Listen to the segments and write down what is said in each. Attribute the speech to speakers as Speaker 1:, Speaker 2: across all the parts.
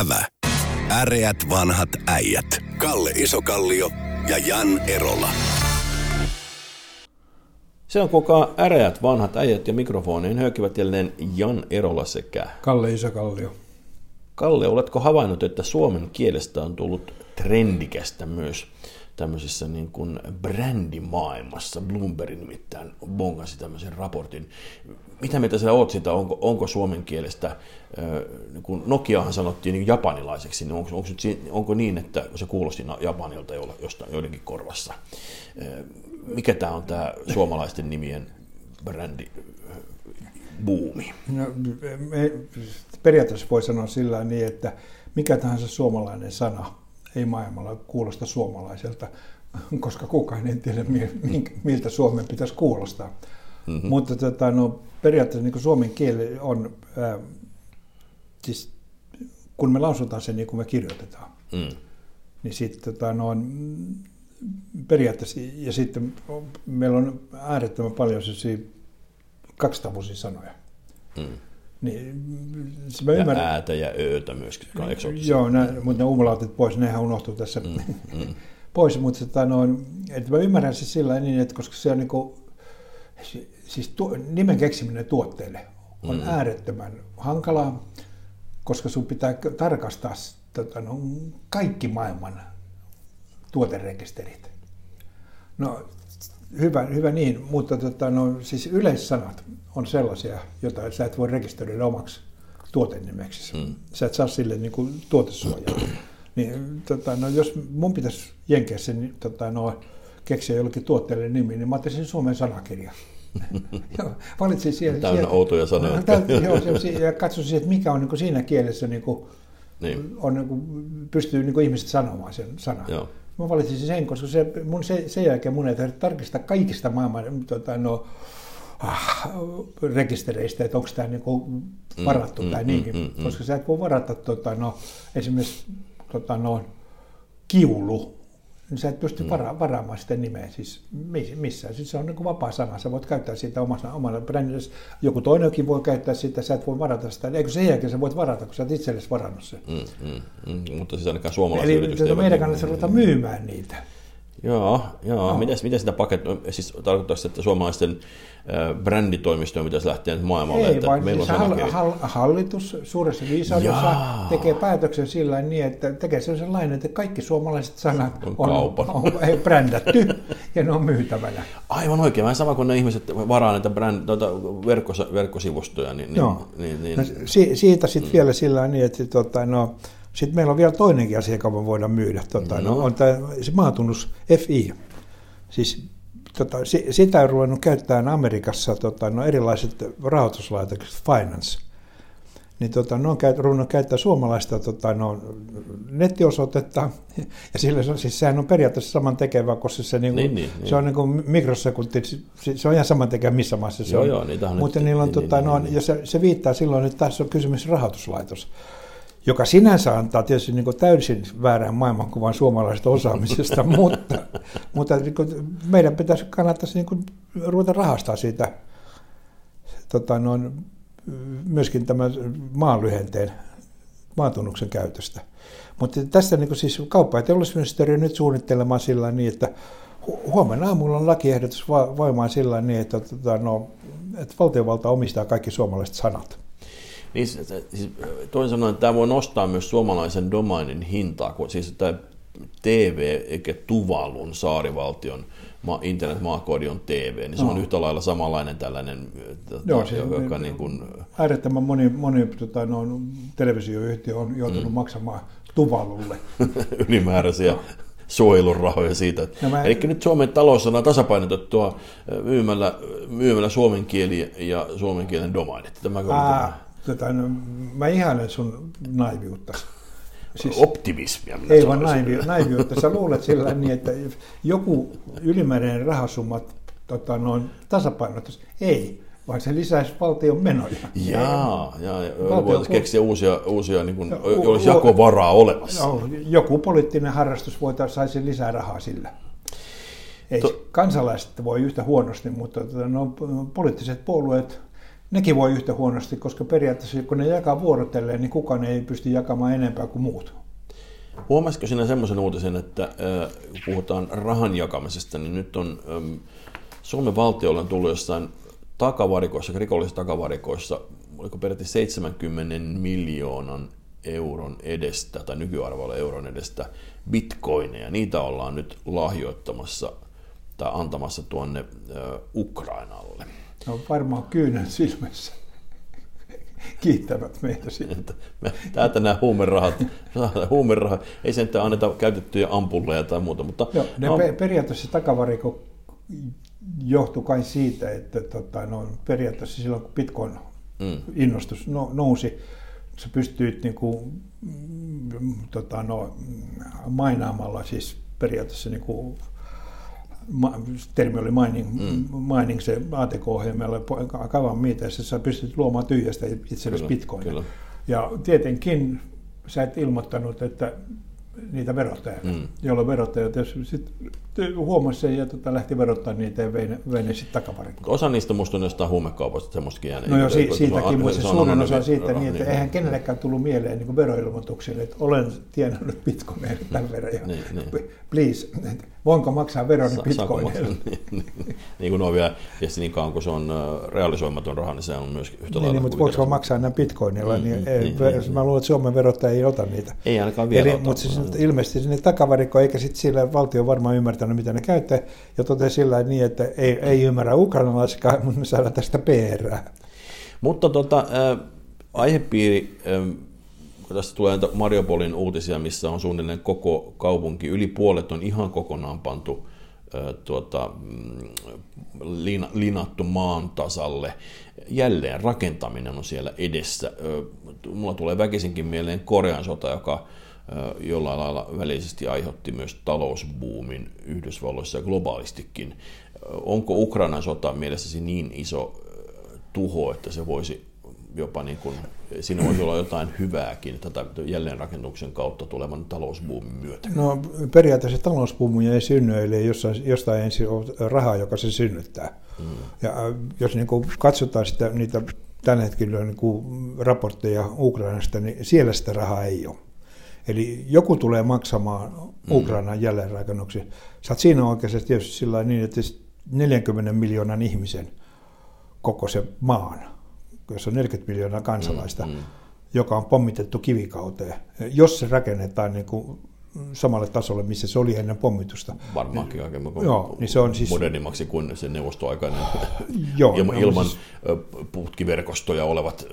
Speaker 1: Ävä. Äreät vanhat äijät. Kalle Isokallio ja Jan Erola.
Speaker 2: Se on kuka äreät vanhat äijät ja mikrofoniin höykivät jälleen Jan Erola sekä
Speaker 3: Kalle Isokallio.
Speaker 2: Kalle, oletko havainnut, että suomen kielestä on tullut trendikästä myös tämmöisessä niin kuin brändimaailmassa? Bloomberg nimittäin bongasi tämmöisen raportin. Mitä mieltä sä oot siitä, onko, onko suomen kielestä, niin kun Nokiahan sanottiin niin japanilaiseksi, niin onko, onko, onko niin, että se kuulosti Japanilta jostain joidenkin korvassa? Mikä tämä on tämä suomalaisten nimien brändi buumi?
Speaker 3: No, me, periaatteessa voi sanoa sillä niin, että mikä tahansa suomalainen sana ei maailmalla kuulosta suomalaiselta, koska kukaan ei tiedä, miltä Suomen pitäisi kuulostaa. Mm-hmm. Mutta tota, no, periaatteessa niin suomen kieli on, ää, siis, kun me lausutaan sen niin kuin me kirjoitetaan, mm. niin sitten tota, no, periaatteessa, ja sitten meillä on äärettömän paljon sellaisia kaksitavuisia sanoja. Mm.
Speaker 2: Niin, mä ja ymmärrän, äätä ja öötä myöskin,
Speaker 3: Joo, nää, mutta ne umlautit pois, nehän unohtuu tässä mm, mm. pois, mutta tota, no, että mä ymmärrän se sillä niin, että koska se on niin kuin, siis tu, nimen keksiminen tuotteelle on mm. äärettömän hankalaa, koska sun pitää tarkastaa tota, no, kaikki maailman tuoterekisterit. No, hyvä, hyvä niin, mutta tota, no, siis yleissanat on sellaisia, joita sä et voi rekisteröidä omaksi tuotenimeksi. Mm. Sä et saa sille niin kuin, tuotesuojaa. niin, tota, no, jos mun pitäisi jenkeä sen, niin, tota, no, keksiä jollekin tuotteelle nimi, niin mä ottaisin Suomen sanakirja. Valitsin
Speaker 2: siellä. Täynnä sieltä, outoja sanoja.
Speaker 3: joo, ja katsoisin, että mikä on niin kuin siinä kielessä niin kuin, niin. On, niin kuin, pystyy niin kuin ihmiset sanomaan sen sanan. Joo. Mä valitsin sen, koska se, mun, se, sen jälkeen mun ei tarvitse tarkistaa kaikista maailman tota, no, ah, rekistereistä, että onko tämä niinku varattu mm, tai mm, niin, mm, mm, koska sä et voi varata tota, no, esimerkiksi tota, no, kiulu, niin sä et pysty mm. vara- varaamaan sitä nimeä siis missään. Siis se on niin kuin vapaa sana, sä voit käyttää sitä omassa, omana brändillä. Joku toinenkin voi käyttää sitä, sä et voi varata sitä. Eikö sen jälkeen sä voit varata, kun sä oot itsellesi varannut sen. Mm,
Speaker 2: mm, mm. Mutta siis ainakaan suomalaisia
Speaker 3: Eli tuota meidän kannattaa ruveta myymään niitä.
Speaker 2: Joo, joo. No. Miten, miten sitä paket, siis tarkoittaa että suomalaisten bränditoimistoja pitäisi lähteä nyt maailmalle?
Speaker 3: Ei, että vaan meillä siis on hall, hallitus suuressa viisaudessa tekee päätöksen sillä niin, että tekee sellaisen lain, että kaikki suomalaiset sanat on, on, on, on brändätty ja ne on myytävänä.
Speaker 2: Aivan oikein, vähän sama kuin ne ihmiset varaa näitä bränd, tuota, verkkos, verkkosivustoja. Niin,
Speaker 3: Joo. Niin, niin, no, si, siitä sitten mm. vielä sillä niin, että tota, no, sitten meillä on vielä toinenkin asia, joka me voidaan myydä. Tota, no. on tämä se maatunnus FI. Siis tota, sitä on ruvennut käyttämään Amerikassa tota, no, erilaiset rahoituslaitokset, finance. Niin tota, ne on käyt, ruvennut käyttää suomalaista tota, no, nettiosoitetta, ja sillä, siis sehän on periaatteessa saman tekevä, koska se, niinku, niin, niin, niin. se on niin kuin mikrosekunti, se, se on ihan saman tekevä missä maassa se joo, on. Joo, niitä on Mutta nyt, niillä on, niin, tota, niin, no, niin, ja se, se viittaa silloin, että tässä on kysymys rahoituslaitos joka sinänsä antaa tietysti niin kuin täysin väärän maailmankuvan suomalaisesta osaamisesta, mutta, mutta niin kuin meidän pitäisi kannattaisi niin kuin ruveta rahastaa siitä tota, noin, myöskin tämän maanlyhenteen, maatunnuksen käytöstä. Mutta tässä niin kuin siis kauppa- ja teollisuusministeriö nyt suunnittelemaan sillä niin, että huomenna aamulla on lakiehdotus voimaan sillä niin, että, tota, no, että valtiovalta omistaa kaikki suomalaiset sanat.
Speaker 2: Niin, siis, toisin sanoen, tämä voi nostaa myös suomalaisen domainin hintaa, kun siis tämä TV eikä Tuvalun saarivaltion internet-maakoodi on TV, niin se no. on yhtä lailla samanlainen tällainen, tota, Joo, se, joka niin, niin kuin...
Speaker 3: Äärettömän moni, moni tota, no, televisioyhtiö on joutunut mm. maksamaan Tuvalulle.
Speaker 2: Ylimääräisiä no. suojelurahoja siitä. No mä... Eli nyt Suomen talous on tasapainotettua myymällä, myymällä suomen kieli ja suomen kielen domainit. Tämä, Ää,
Speaker 3: tota, no, mä ihailen sun naiviutta.
Speaker 2: Siis, Optimismia.
Speaker 3: Ei vaan naivi, naiviutta. Sä luulet sillä niin, että joku ylimääräinen rahasumma tota, noin tasapainotus. Ei, vaan se lisäisi valtion menoja.
Speaker 2: Jaa, jaa Valtio... voitaisiin keksiä uusia, uusia niin kuin, olisi jakovaraa olemassa.
Speaker 3: No, joku poliittinen harrastus voitaisiin saisi lisää rahaa sillä. Ei to... kansalaiset voi yhtä huonosti, mutta tota, no, poliittiset puolueet nekin voi yhtä huonosti, koska periaatteessa kun ne jakaa vuorotelleen, niin kukaan ei pysty jakamaan enempää kuin muut.
Speaker 2: Huomasitko sinä semmoisen uutisen, että kun puhutaan rahan jakamisesta, niin nyt on Suomen valtiolle on tullut jossain takavarikoissa, rikollisissa takavarikoissa, oliko peräti 70 miljoonan euron edestä, tai nykyarvoilla euron edestä, bitcoineja. Niitä ollaan nyt lahjoittamassa tai antamassa tuonne Ukrainalle.
Speaker 3: No varmaan kyynän silmässä kiittävät meitä siitä.
Speaker 2: Täältä nämä huumerahat, huumerahat, ei sen anneta käytettyjä ampulleja tai muuta. Mutta,
Speaker 3: Joo, ne no, pe- periaatteessa takavariko johtui kai siitä, että tota, no, periaatteessa silloin kun Bitcoin mm. innostus no, nousi, sä pystyit niin kuin, mm, tota, no, mainaamalla siis periaatteessa niin kuin, ma, termi oli mining, mm. mining se ATK-ohjelmalla kavan miiteessä, sä pystyt luomaan tyhjästä itsellesi bitcoinia. Ja tietenkin sä et ilmoittanut, että niitä verottajia, mm. jolloin verottajat jos sit huomasi sen ja tota, lähti verottaa niitä ja vei, vei ne sitten takaparin.
Speaker 2: Osa niistä musta on jostain huumekaupasta semmoistakin jäänyt.
Speaker 3: No joo, si- siitäkin, mutta se suurin osa siitä niin, että niin, eihän kenellekään tullut mieleen niin veroilmoituksille, että olen tienannut bitcoineille tämän verran. Ja, niin, niin. Please, voinko maksaa veroni bitcoineille?
Speaker 2: niin, niin, niin kuin on vielä, tietysti niin kauan kun se on realisoimaton raha, niin se on myös yhtä niin,
Speaker 3: lailla. Niin, mutta voiko maksaa nämä bitcoinilla? Mm, niin, mm, ei, niin, niin, mä luulen, että Suomen verottaja ei ota niitä.
Speaker 2: Ei ainakaan vielä Eli, ota.
Speaker 3: Mutta ilmeisesti sinne takavarikko, eikä sitten sillä valtio varmaan ymmärtänyt, mitä ne käyttää, ja totesi sillä niin, että ei, ei ymmärrä ukrainalaisikaan, mutta me saadaan tästä PR.
Speaker 2: Mutta tota, äh, aihepiiri, äh, kun tästä tulee Mariupolin uutisia, missä on suunnilleen koko kaupunki, yli puolet on ihan kokonaan pantu äh, tuota, mm, lina, linattu maan tasalle. Jälleen rakentaminen on siellä edessä. Mulla tulee väkisinkin mieleen Korean sota, joka jollain lailla välisesti aiheutti myös talousbuumin Yhdysvalloissa ja globaalistikin. Onko Ukrainan sota mielessäsi niin iso tuho, että se voisi jopa niin kuin, siinä voisi olla jotain hyvääkin tätä jälleenrakennuksen kautta tulevan talousbuumin myötä?
Speaker 3: No periaatteessa talousbuumi ei synny, eli jostain, jostain ensin on rahaa, joka se synnyttää. Mm. Ja jos niin kuin katsotaan sitä, niitä tällä hetkellä niin kuin raportteja Ukrainasta, niin siellä sitä rahaa ei ole. Eli joku tulee maksamaan mm. Ukrainan jälleenrakennuksen. Sä oot siinä oikeasti tietysti sillä niin, että 40 miljoonan ihmisen koko se maan, jossa on 40 miljoonaa kansalaista, mm, mm. joka on pommitettu kivikauteen. Jos se rakennetaan niin kuin samalle tasolle, missä se oli ennen pommitusta.
Speaker 2: Varmaankin aika
Speaker 3: Joo, niin se on siis...
Speaker 2: modernimmaksi kuin se neuvostoaikainen Joo, ilman, ilman siis... putkiverkostoja olevat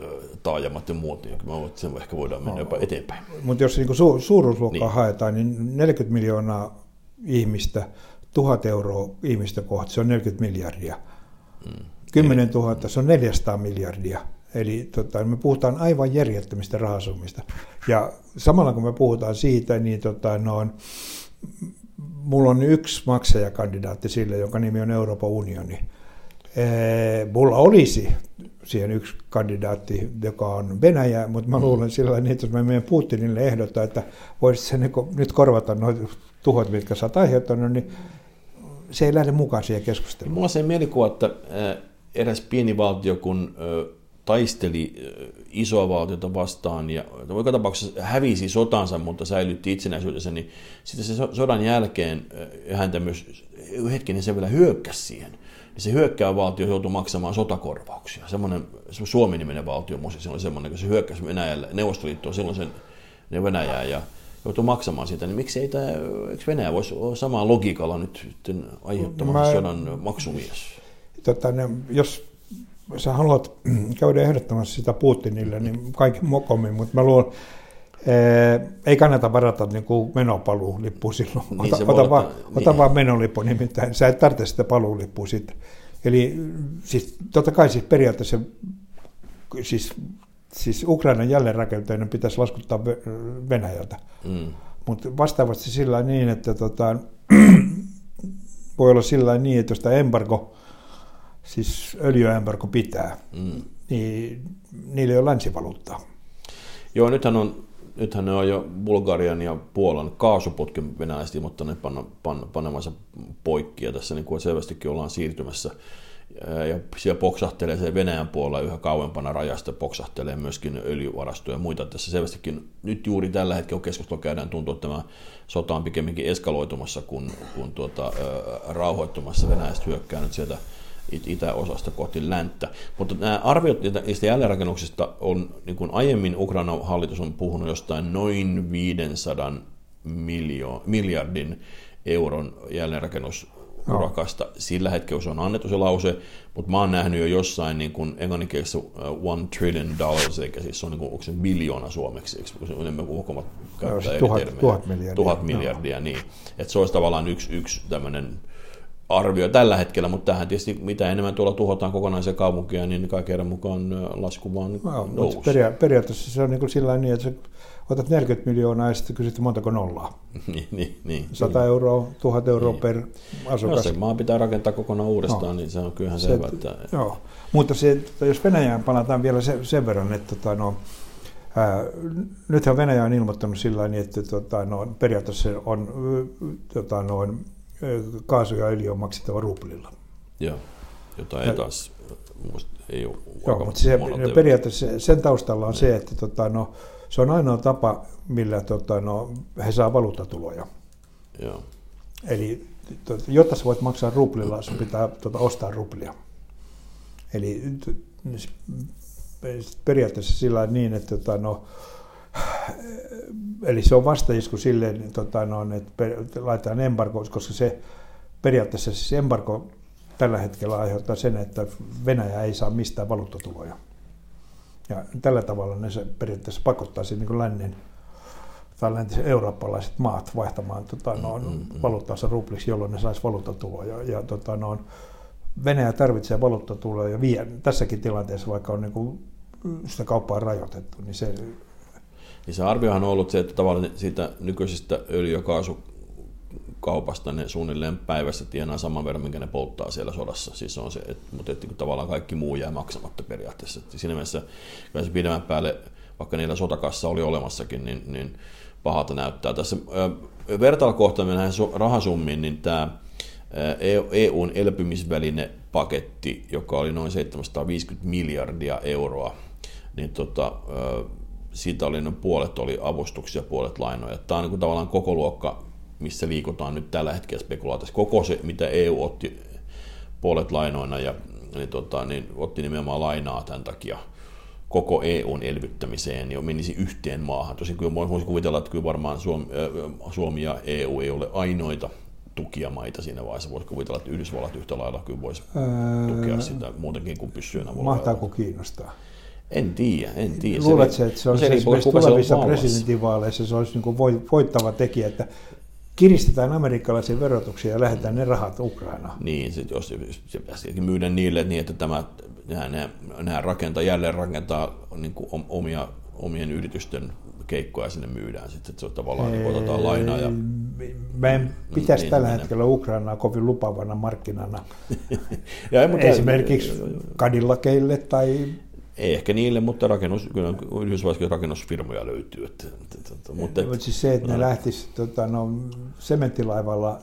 Speaker 2: taajamat ja muut, niin sen ehkä voidaan mennä no, jopa eteenpäin.
Speaker 3: Mutta jos niinku su- suuruusluokkaa niin. haetaan, niin 40 miljoonaa ihmistä, 1000 euroa ihmistä kohta, se on 40 miljardia. Mm. 10 000, se on 400 miljardia. Eli tota, me puhutaan aivan järjettömistä rahasummista. Ja samalla kun me puhutaan siitä, niin tota, no, on, mulla on yksi maksajakandidaatti sille, jonka nimi on Euroopan unioni. Ee, mulla olisi siihen yksi kandidaatti, joka on Venäjä, mutta mä luulen sillä niin, että jos mä menen Putinille ehdottaa, että voisi se niin nyt korvata noin tuhot, mitkä sä oot aiheuttanut, niin se ei lähde mukaan siihen keskusteluun.
Speaker 2: Mulla on se mielikuva, että eräs pieni valtio, kun taisteli isoa valtiota vastaan ja joka tapauksessa hävisi sotansa, mutta säilytti itsenäisyytensä, niin sitten se sodan jälkeen häntä myös hetkinen se vielä hyökkäsi siihen. Niin se hyökkäävä valtio joutui maksamaan sotakorvauksia. Semmoinen Suomi-niminen valtio se oli semmoinen, kun se hyökkäsi Venäjälle, Neuvostoliittoon silloin sen Venäjää ja joutui maksamaan sitä, niin miksi ei tämä, eikö Venäjä voisi olla samaa logiikalla nyt aiheuttamaan sodan maksumies?
Speaker 3: Tota, ne, jos sä haluat käydä ehdottamassa sitä Putinille, niin kaiken mokomin, mutta mä luulen, ei kannata varata niin kuin menopaluulippu silloin. Niin ota, ota, vaan, niin. ota vaan menolippu nimittäin. Sä et tarvitse sitä paluulippua sitten. Eli siis, totta kai siis periaatteessa siis, siis Ukrainan jälleenrakentaminen pitäisi laskuttaa Venäjältä. Mm. Mutta vastaavasti sillä niin, että tota, voi olla sillä niin, että jos tämä embargo siis öljyämpäri pitää, mm. niin niillä ei ole länsivaluuttaa.
Speaker 2: Joo, nythän on nythän ne on jo Bulgarian ja Puolan kaasuputken venäläisesti ilmoittaneet panna, panemansa poikki, ja tässä niin kuin selvästikin ollaan siirtymässä ja siellä poksahtelee se Venäjän puolella yhä kauempana rajasta, poksahtelee myöskin öljyvarastoja ja muita. Tässä selvästikin nyt juuri tällä hetkellä, keskustelua käydään, tuntuu, että tämä sota on pikemminkin eskaloitumassa kuin, kuin tuota, rauhoittumassa. Venäjästä hyökkää nyt sieltä itäosasta kohti länttä. Mutta nämä arviot niistä jälleenrakennuksista on, niin kuin aiemmin Ukrainan hallitus on puhunut jostain noin 500 miljo, miljardin euron jälleenrakennus urakasta. No. Sillä hetkellä se on annettu se lause, mutta mä oon nähnyt jo jossain niin kuin englanninkielisessä uh, one trillion dollars, eikä siis se on, niin kuin, onko se biljoona suomeksi, eikö se enemmän kuin ulkomaat
Speaker 3: käyttää no, tuhat, tuhat miljardia.
Speaker 2: Tuhat miljardia, no. niin. Että se olisi tavallaan yksi, yksi tämmöinen arvio tällä hetkellä, mutta tähän tietysti mitä enemmän tuolla tuhotaan kokonaisia kaupunkia, niin kaiken mukaan lasku vaan no, nousee.
Speaker 3: Peria- periaatteessa se on niin kuin sillä niin, että se otat 40 miljoonaa ja sitten kysyt montako nollaa.
Speaker 2: niin, niin, niin,
Speaker 3: 100 niin. euroa, 1000 euroa niin. per asukas.
Speaker 2: Jos se maa pitää rakentaa kokonaan uudestaan, no. niin se on kyllähän se, selvä. Että...
Speaker 3: Joo, mutta se, jos Venäjään palataan vielä sen, sen verran, että tota, no, ää, nythän Venäjä on ilmoittanut sillä niin, että tota, no, periaatteessa on tota, no, kaasu ja öljy on maksettava ruplilla.
Speaker 2: Joo, jota ei taas ei ole
Speaker 3: Joo, mutta se, periaatteessa sen taustalla on se, että tota, no, se on ainoa tapa, millä tota, no, he saa valuuttatuloja.
Speaker 2: Joo.
Speaker 3: Eli jotta sä voit maksaa ruplilla, sun pitää tota, ostaa ruplia. Eli periaatteessa sillä niin, että tota, no, eli se on vastaisku silleen, tota, no, että laitetaan embargo, koska se periaatteessa siis embargo tällä hetkellä aiheuttaa sen, että Venäjä ei saa mistään valuuttatuloja. Ja tällä tavalla ne se periaatteessa pakottaisi niin lännen tai läntiset eurooppalaiset maat vaihtamaan tota, noin, mm, mm, mm. valuuttaansa rupliksi, jolloin ne saisi valuuttatuloja. Ja, tota, noin, Venäjä tarvitsee valuuttatuloja vie, tässäkin tilanteessa, vaikka on niin kuin, sitä kauppaa rajoitettu, niin se
Speaker 2: niin se arviohan on ollut se, että tavallaan siitä nykyisestä öljy- ja kaasu kaupasta ne suunnilleen päivässä tienaa saman verran, minkä ne polttaa siellä sodassa. Siis on se, että, mutta että, tavallaan kaikki muu jää maksamatta periaatteessa. Että siinä mielessä kyllä se pidemmän päälle, vaikka niillä sotakassa oli olemassakin, niin, niin pahalta näyttää. Tässä vertailukohta näihin rahasummiin, niin tämä EUn elpymisväline paketti, joka oli noin 750 miljardia euroa, niin tota, siitä oli noin puolet oli avustuksia, puolet lainoja. Tämä on niin kuin tavallaan koko luokka missä liikutaan nyt tällä hetkellä spekulaatiossa. Koko se, mitä EU otti puolet lainoina ja niin, tota, niin otti nimenomaan lainaa tämän takia koko EUn elvyttämiseen, niin menisi yhteen maahan. Tosin kyllä voisi kuvitella, että kyllä varmaan Suomi, Suomi ja EU ei ole ainoita tukijamaita siinä vaiheessa. Voisi kuvitella, että Yhdysvallat yhtä lailla kyllä voisi öö, tukea sitä muutenkin kuin pyssyönä.
Speaker 3: Mahtaako kiinnostaa?
Speaker 2: En tiedä, en tiedä.
Speaker 3: Luuletko, että se on no se, esimerkiksi tulevissa presidentinvaaleissa se olisi niin voittava tekijä, että kiristetään amerikkalaisia verotuksia ja lähdetään ne rahat Ukrainaan.
Speaker 2: Niin, sit jos se pitäisi myydä niille niin, että tämä, nämä, nämä rakentaa, jälleen rakentaa niin kuin omia, omien yritysten keikkoja sinne myydään. Sitten se on tavallaan, niin otetaan lainaa. Ja,
Speaker 3: Mä en pitäisi niin, tällä niin, hetkellä Ukrainaa kovin lupavana markkinana.
Speaker 2: ja,
Speaker 3: mutta Esimerkiksi Kadillakeille tai
Speaker 2: ei ehkä niille, mutta rakennus, kyllä Yhdysvalloissa rakennusfirmoja löytyy. Että, että,
Speaker 3: että, mutta, mutta siis se, että ne lähtisivät tota, no, sementtilaivalla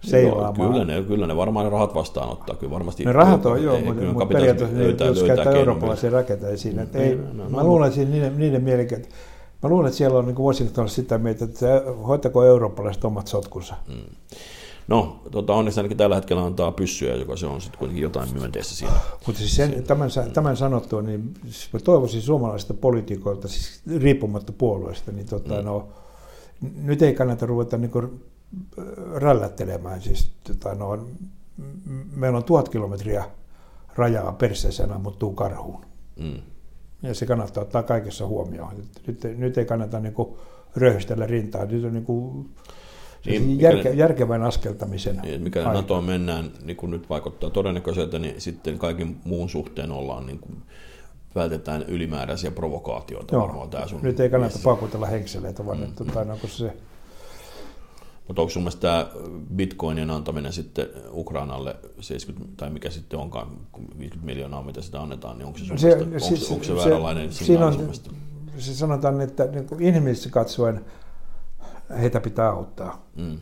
Speaker 3: seilaamaan.
Speaker 2: Joo, kyllä, ne, kyllä ne varmaan ne rahat vastaanottaa. Kyllä varmasti,
Speaker 3: ne rahat on, joo, mutta, mutta periaatteessa löytää, jos löytää käyttää eurooppalaisia rakenteisiin. Että ei, no, no, mä no, luulen, että niiden, niiden mielikin, Mä luulen, että siellä on niin Washington sitä mieltä, että hoitako eurooppalaiset omat sotkunsa. Mm.
Speaker 2: No, tota, onneksi ainakin tällä hetkellä antaa pyssyä, joka se on sitten kuitenkin jotain myönteistä siinä.
Speaker 3: Mutta siis sen, tämän, tämän sanottua, niin siis mä toivoisin suomalaisista poliitikoilta, siis riippumatta puolueesta, niin tota, mm. no, nyt ei kannata ruveta niin kuin rällättelemään. Siis, tota, no, meillä on tuhat kilometriä rajaa perseeseen ammuttuu karhuun. Mm. Ja se kannattaa ottaa kaikessa huomioon. Nyt, nyt ei kannata niin kuin, röyhistellä rintaa. Nyt on niin kuin, niin, järke, mikäli, järkevän askeltamisen
Speaker 2: niin, aika. NATOon mennään, niin kuin nyt vaikuttaa todennäköiseltä, niin sitten kaiken muun suhteen ollaan niin kuin, vältetään ylimääräisiä provokaatioita Joo, varmaan tämä sun
Speaker 3: Nyt ei kannata paukutella henkseleitä, vaan mm, että mm. Aina, se...
Speaker 2: Mutta onko sun tämä bitcoinin antaminen sitten Ukrainalle 70, tai mikä sitten onkaan, 50 miljoonaa, mitä sitä annetaan, niin onko se, se, onko, siis, onko se, se vääränlainen signaali on,
Speaker 3: se sanotaan, että niin inhimillisesti katsoen heitä pitää auttaa. Mm.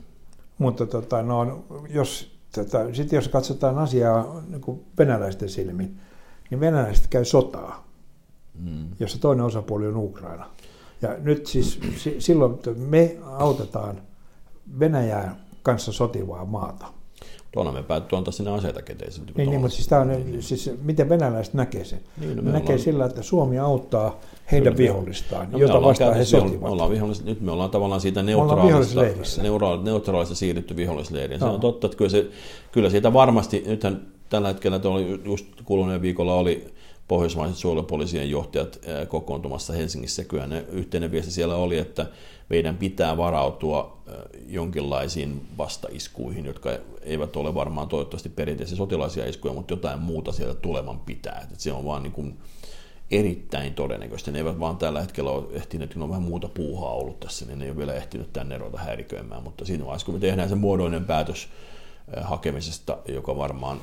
Speaker 3: Mutta tota, no, jos tota, sitten jos katsotaan asiaa niin kuin venäläisten silmin, niin venäläiset käy sotaa, mm. jossa toinen osapuoli on Ukraina. Ja nyt siis silloin me autetaan Venäjää kanssa sotivaa maata.
Speaker 2: Tuona me päätty antaa sinne aseita keteen.
Speaker 3: Niin, niin, mutta siis, on, niin. siis miten venäläiset näkee sen? Niin, no me näkee ollaan... sillä, että Suomi auttaa heidän vihollistaan, no, jota vastaan he sotivat.
Speaker 2: Me ollaan vihollis, nyt me ollaan tavallaan siitä neutraalista, neutraalista siirrytty vihollisleiriin. Se on totta, että kyllä, se, kyllä siitä varmasti, nythän tällä hetkellä, oli just kuluneen viikolla oli pohjoismaiset suojelupoliisien johtajat kokoontumassa Helsingissä. Kyllä ne yhteinen viesti siellä oli, että meidän pitää varautua jonkinlaisiin vastaiskuihin, jotka eivät ole varmaan toivottavasti perinteisiä sotilaisia iskuja, mutta jotain muuta sieltä tuleman pitää. Että se on vaan niin kuin erittäin todennäköistä. Ne eivät vaan tällä hetkellä ole ehtineet, kun on vähän muuta puuhaa ollut tässä, niin ne ei ole vielä ehtinyt tänne ruveta häiriköimään, mutta siinä vaiheessa, kun me tehdään se muodollinen päätös hakemisesta, joka varmaan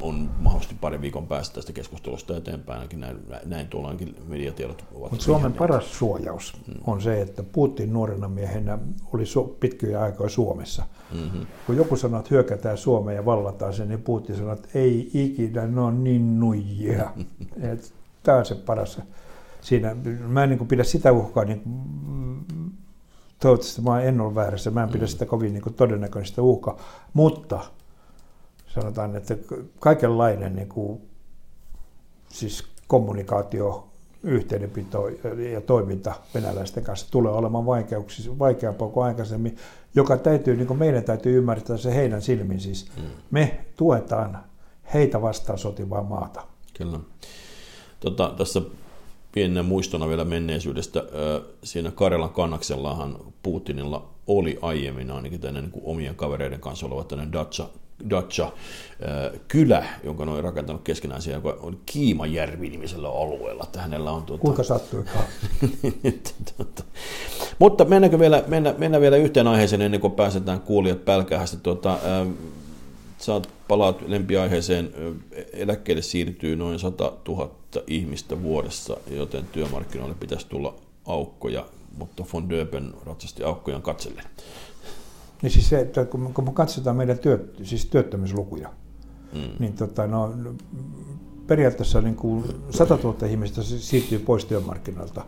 Speaker 2: on mahdollisesti parin viikon päästä tästä keskustelusta eteenpäin, ainakin näin, näin tuollaankin mediatiedot ovat.
Speaker 3: Mutta Suomen paras suojaus mm. on se, että Putin nuorena miehenä oli su- pitkiä aikoja Suomessa. Mm-hmm. Kun joku sanoo, että hyökätään Suomeen ja vallataan sen, niin Putin sanoo, että ei ikinä, ne on niin nuijia. Tämä on se paras. Siinä, mä en niin pidä sitä uhkaa, niin, toivottavasti mä en ole väärässä, mä en pidä mm. sitä kovin niin todennäköistä uhkaa, mutta sanotaan, että kaikenlainen niin kuin, siis kommunikaatio, yhteydenpito ja toiminta venäläisten kanssa tulee olemaan vaikeampaa kuin aikaisemmin, joka täytyy, niin kuin meidän täytyy ymmärtää se heidän silmin siis. Mm. Me tuetaan heitä vastaan sotivaa maata.
Speaker 2: Kyllä. Tota, tässä pienenä muistona vielä menneisyydestä. Siinä Karelan kannaksellahan Putinilla oli aiemmin ainakin tänne niin omien kavereiden kanssa oleva tämmöinen Dacia Dacia kylä, jonka ne on rakentanut keskenään siellä, joka on Kiimajärvi-nimisellä alueella. Että hänellä on tuota...
Speaker 3: Kuinka sattuikaan?
Speaker 2: tuota... Mutta mennäänkö vielä, mennä, mennään vielä yhteen aiheeseen ennen kuin pääsetään kuulijat pälkähästi. Tuota, äh, saat palaat lempiaiheeseen. Eläkkeelle siirtyy noin 100 000 ihmistä vuodessa, joten työmarkkinoille pitäisi tulla aukkoja, mutta von Döben ratsasti aukkojen katselle.
Speaker 3: Niin siis se, että kun, kun me katsotaan meidän työt, siis työttömyyslukuja, mm. niin tota, no, periaatteessa niin kuin 100 000 ihmistä siirtyy pois työmarkkinoilta.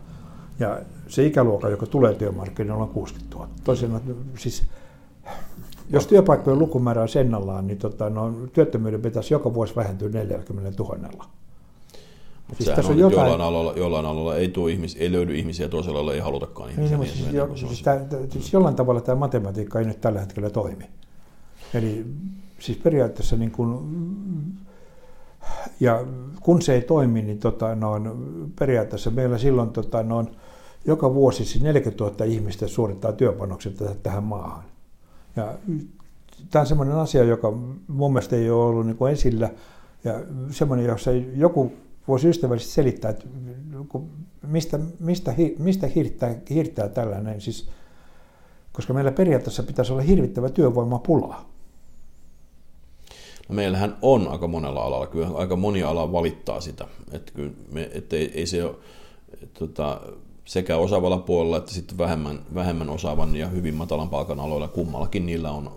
Speaker 3: Ja se ikäluokka, joka tulee työmarkkinoilla, on 60 000. Toisin siis jos työpaikkojen lukumäärä on ennallaan, niin tota, no, työttömyyden pitäisi joka vuosi vähentyä 40 000.
Speaker 2: Siis tässä on jotain... jollain, alalla, jollain alalla ei, tuo ihmis, ei löydy ihmisiä, toisella alalla ei halutakaan ihmisiä. Niin, niin, siis, jo,
Speaker 3: siis, tämä, siis jollain tavalla tämä matematiikka ei nyt tällä hetkellä toimi. Eli siis periaatteessa niin kuin, ja kun se ei toimi, niin tota, noin, periaatteessa meillä silloin tota, noin, joka vuosi siis 40 000 ihmistä suorittaa työpanokset tähän maahan. Ja tämä on sellainen asia, joka mun mielestä ei ole ollut niin kuin esillä, ja semmoinen, jossa joku voisi ystävällisesti selittää, että mistä, mistä, mistä hirttää, hirttää tällainen, siis, koska meillä periaatteessa pitäisi olla hirvittävä työvoimapula.
Speaker 2: No meillähän on aika monella alalla, kyllä aika moni ala valittaa sitä, että, me, että ei, ei se ole, että, tota, sekä osaavalla puolella että sitten vähemmän, vähemmän osaavan ja hyvin matalan palkan aloilla, kummallakin niillä on,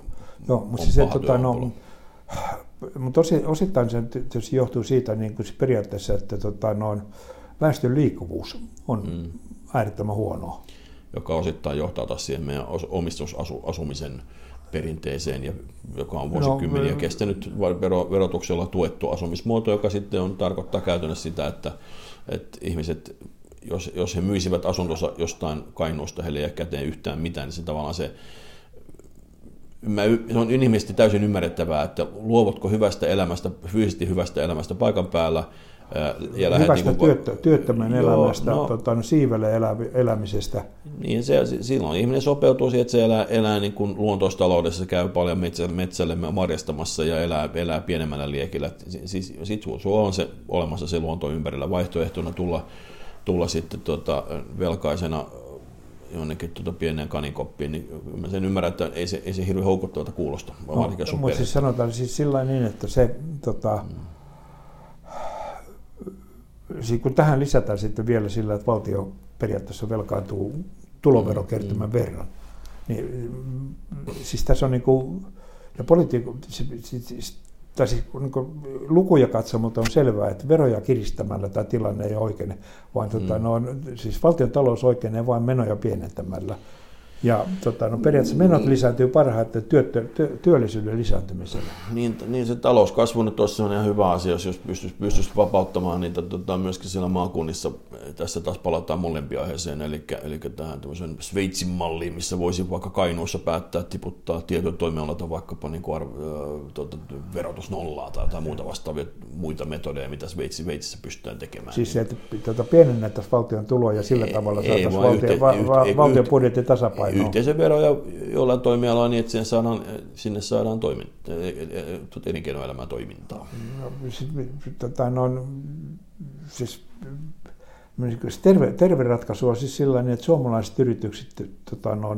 Speaker 3: Joo, mutta on siis se, tota, no, mutta osittain se tietysti johtuu siitä niin kuin se periaatteessa, että tota, noin, väestön liikkuvuus on mm. äärettömän huonoa.
Speaker 2: Joka osittain johtaa taas siihen meidän omistusasumisen perinteeseen, ja joka on vuosikymmeniä no, kestänyt verotuksella tuettu asumismuoto, joka sitten on, tarkoittaa käytännössä sitä, että, että ihmiset, jos, jos he myisivät asuntonsa jostain kainuusta, heille ei käteen yhtään mitään, niin se tavallaan se mä, se on inhimillisesti täysin ymmärrettävää, että luovutko hyvästä elämästä, fyysisesti hyvästä elämästä paikan päällä,
Speaker 3: ja Hyvästä niin kuin, työttö, työttömän joo, elämästä, no, tota, no, siivelle elä, elämisestä.
Speaker 2: Niin, se, silloin ihminen sopeutuu siihen, että se elää, elää niin kuin luontoistaloudessa, käy paljon metsälle, metsälle marjastamassa ja elää, elää pienemmällä liekillä. Siis, Sitten sulla on se, olemassa se luonto ympärillä vaihtoehtona tulla, tulla sitten tota, velkaisena jonnekin tuota pieneen kanikoppiin, niin mä sen ymmärrän, että ei se, ei se hirveän houkuttavalta kuulosta.
Speaker 3: No, mutta siis sanotaan siis sillä niin, että se, tota, siis kun tähän lisätään sitten vielä sillä, että valtio periaatteessa velkaantuu tuloverokertymän mm, verran, niin siis tässä on niin kuin, ja politiikko, tai siis niin lukuja katsomatta on selvää, että veroja kiristämällä tämä tilanne ei oikeine, vaan tota, mm. tota, no, siis valtion talous oikeenee vain menoja pienentämällä. Ja tota, no periaatteessa menot lisääntyy parhaiten työ, työ, työllisyyden lisääntymisellä.
Speaker 2: Niin, niin se talouskasvu nyt tuossa on ihan hyvä asia, jos pystyisi, pystyisi vapauttamaan niitä tota, myöskin siellä maakunnissa. Tässä taas palataan molempia aiheeseen, eli, eli tähän tämmöisen Sveitsin malliin, missä voisi vaikka Kainuussa päättää tiputtaa tietyn toimialalta vaikkapa niin kuin arv, tota, verotus nollaa tai jotain muuta vastaavia muita metodeja, mitä Sveitsi, Sveitsissä pystytään tekemään.
Speaker 3: Siis se, että tuota, pienennettäisiin valtion tuloja sillä ei, tavalla saataisiin valtion, yhte, va, va, valtion budjetti tasapainoon
Speaker 2: yhteisöveroja jollain toimialalla niin, että sinne saadaan, sinne saadaan toimin, elinkeinoelämää toimintaa.
Speaker 3: No, siis, tota, no, siis, terve, terve ratkaisu on siis sellainen, että suomalaiset yritykset tota, no,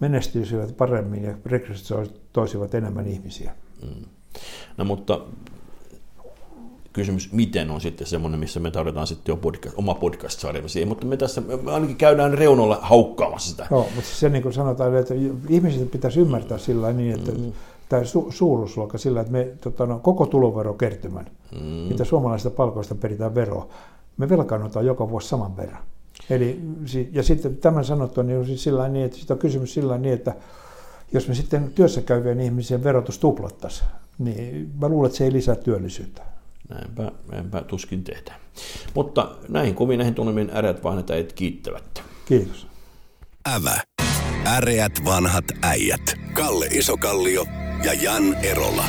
Speaker 3: menestyisivät paremmin ja rekrytoisivat enemmän ihmisiä. Mm.
Speaker 2: No mutta kysymys, miten on sitten semmoinen, missä me tarvitaan sitten jo podcast, oma podcast-sarjamme siihen, mutta me tässä me ainakin käydään reunolla haukkaamassa sitä.
Speaker 3: Joo, mutta se niin kuin sanotaan, että ihmiset pitäisi ymmärtää sillä niin, että mm. tämä su- suuruusluokka sillä, että me tota, no, koko tuloverokertymän, mm. mitä suomalaisista palkoista peritään veroa, me velkaannutaan joka vuosi saman verran. Eli, ja sitten tämän sanottua, niin on siis sillä niin, että sitä on kysymys sillä niin, että jos me sitten työssä käyvien ihmisen verotus tuplattaisiin, niin mä luulen, että se ei lisää työllisyyttä.
Speaker 2: Näinpä, näinpä tuskin tehdään. Mutta näihin kuviin näihin tunnelmiin äreät vanhat äijät kiittävät.
Speaker 3: Kiitos.
Speaker 1: Ävä. Äreät vanhat äijät. Kalle Isokallio ja Jan Erola.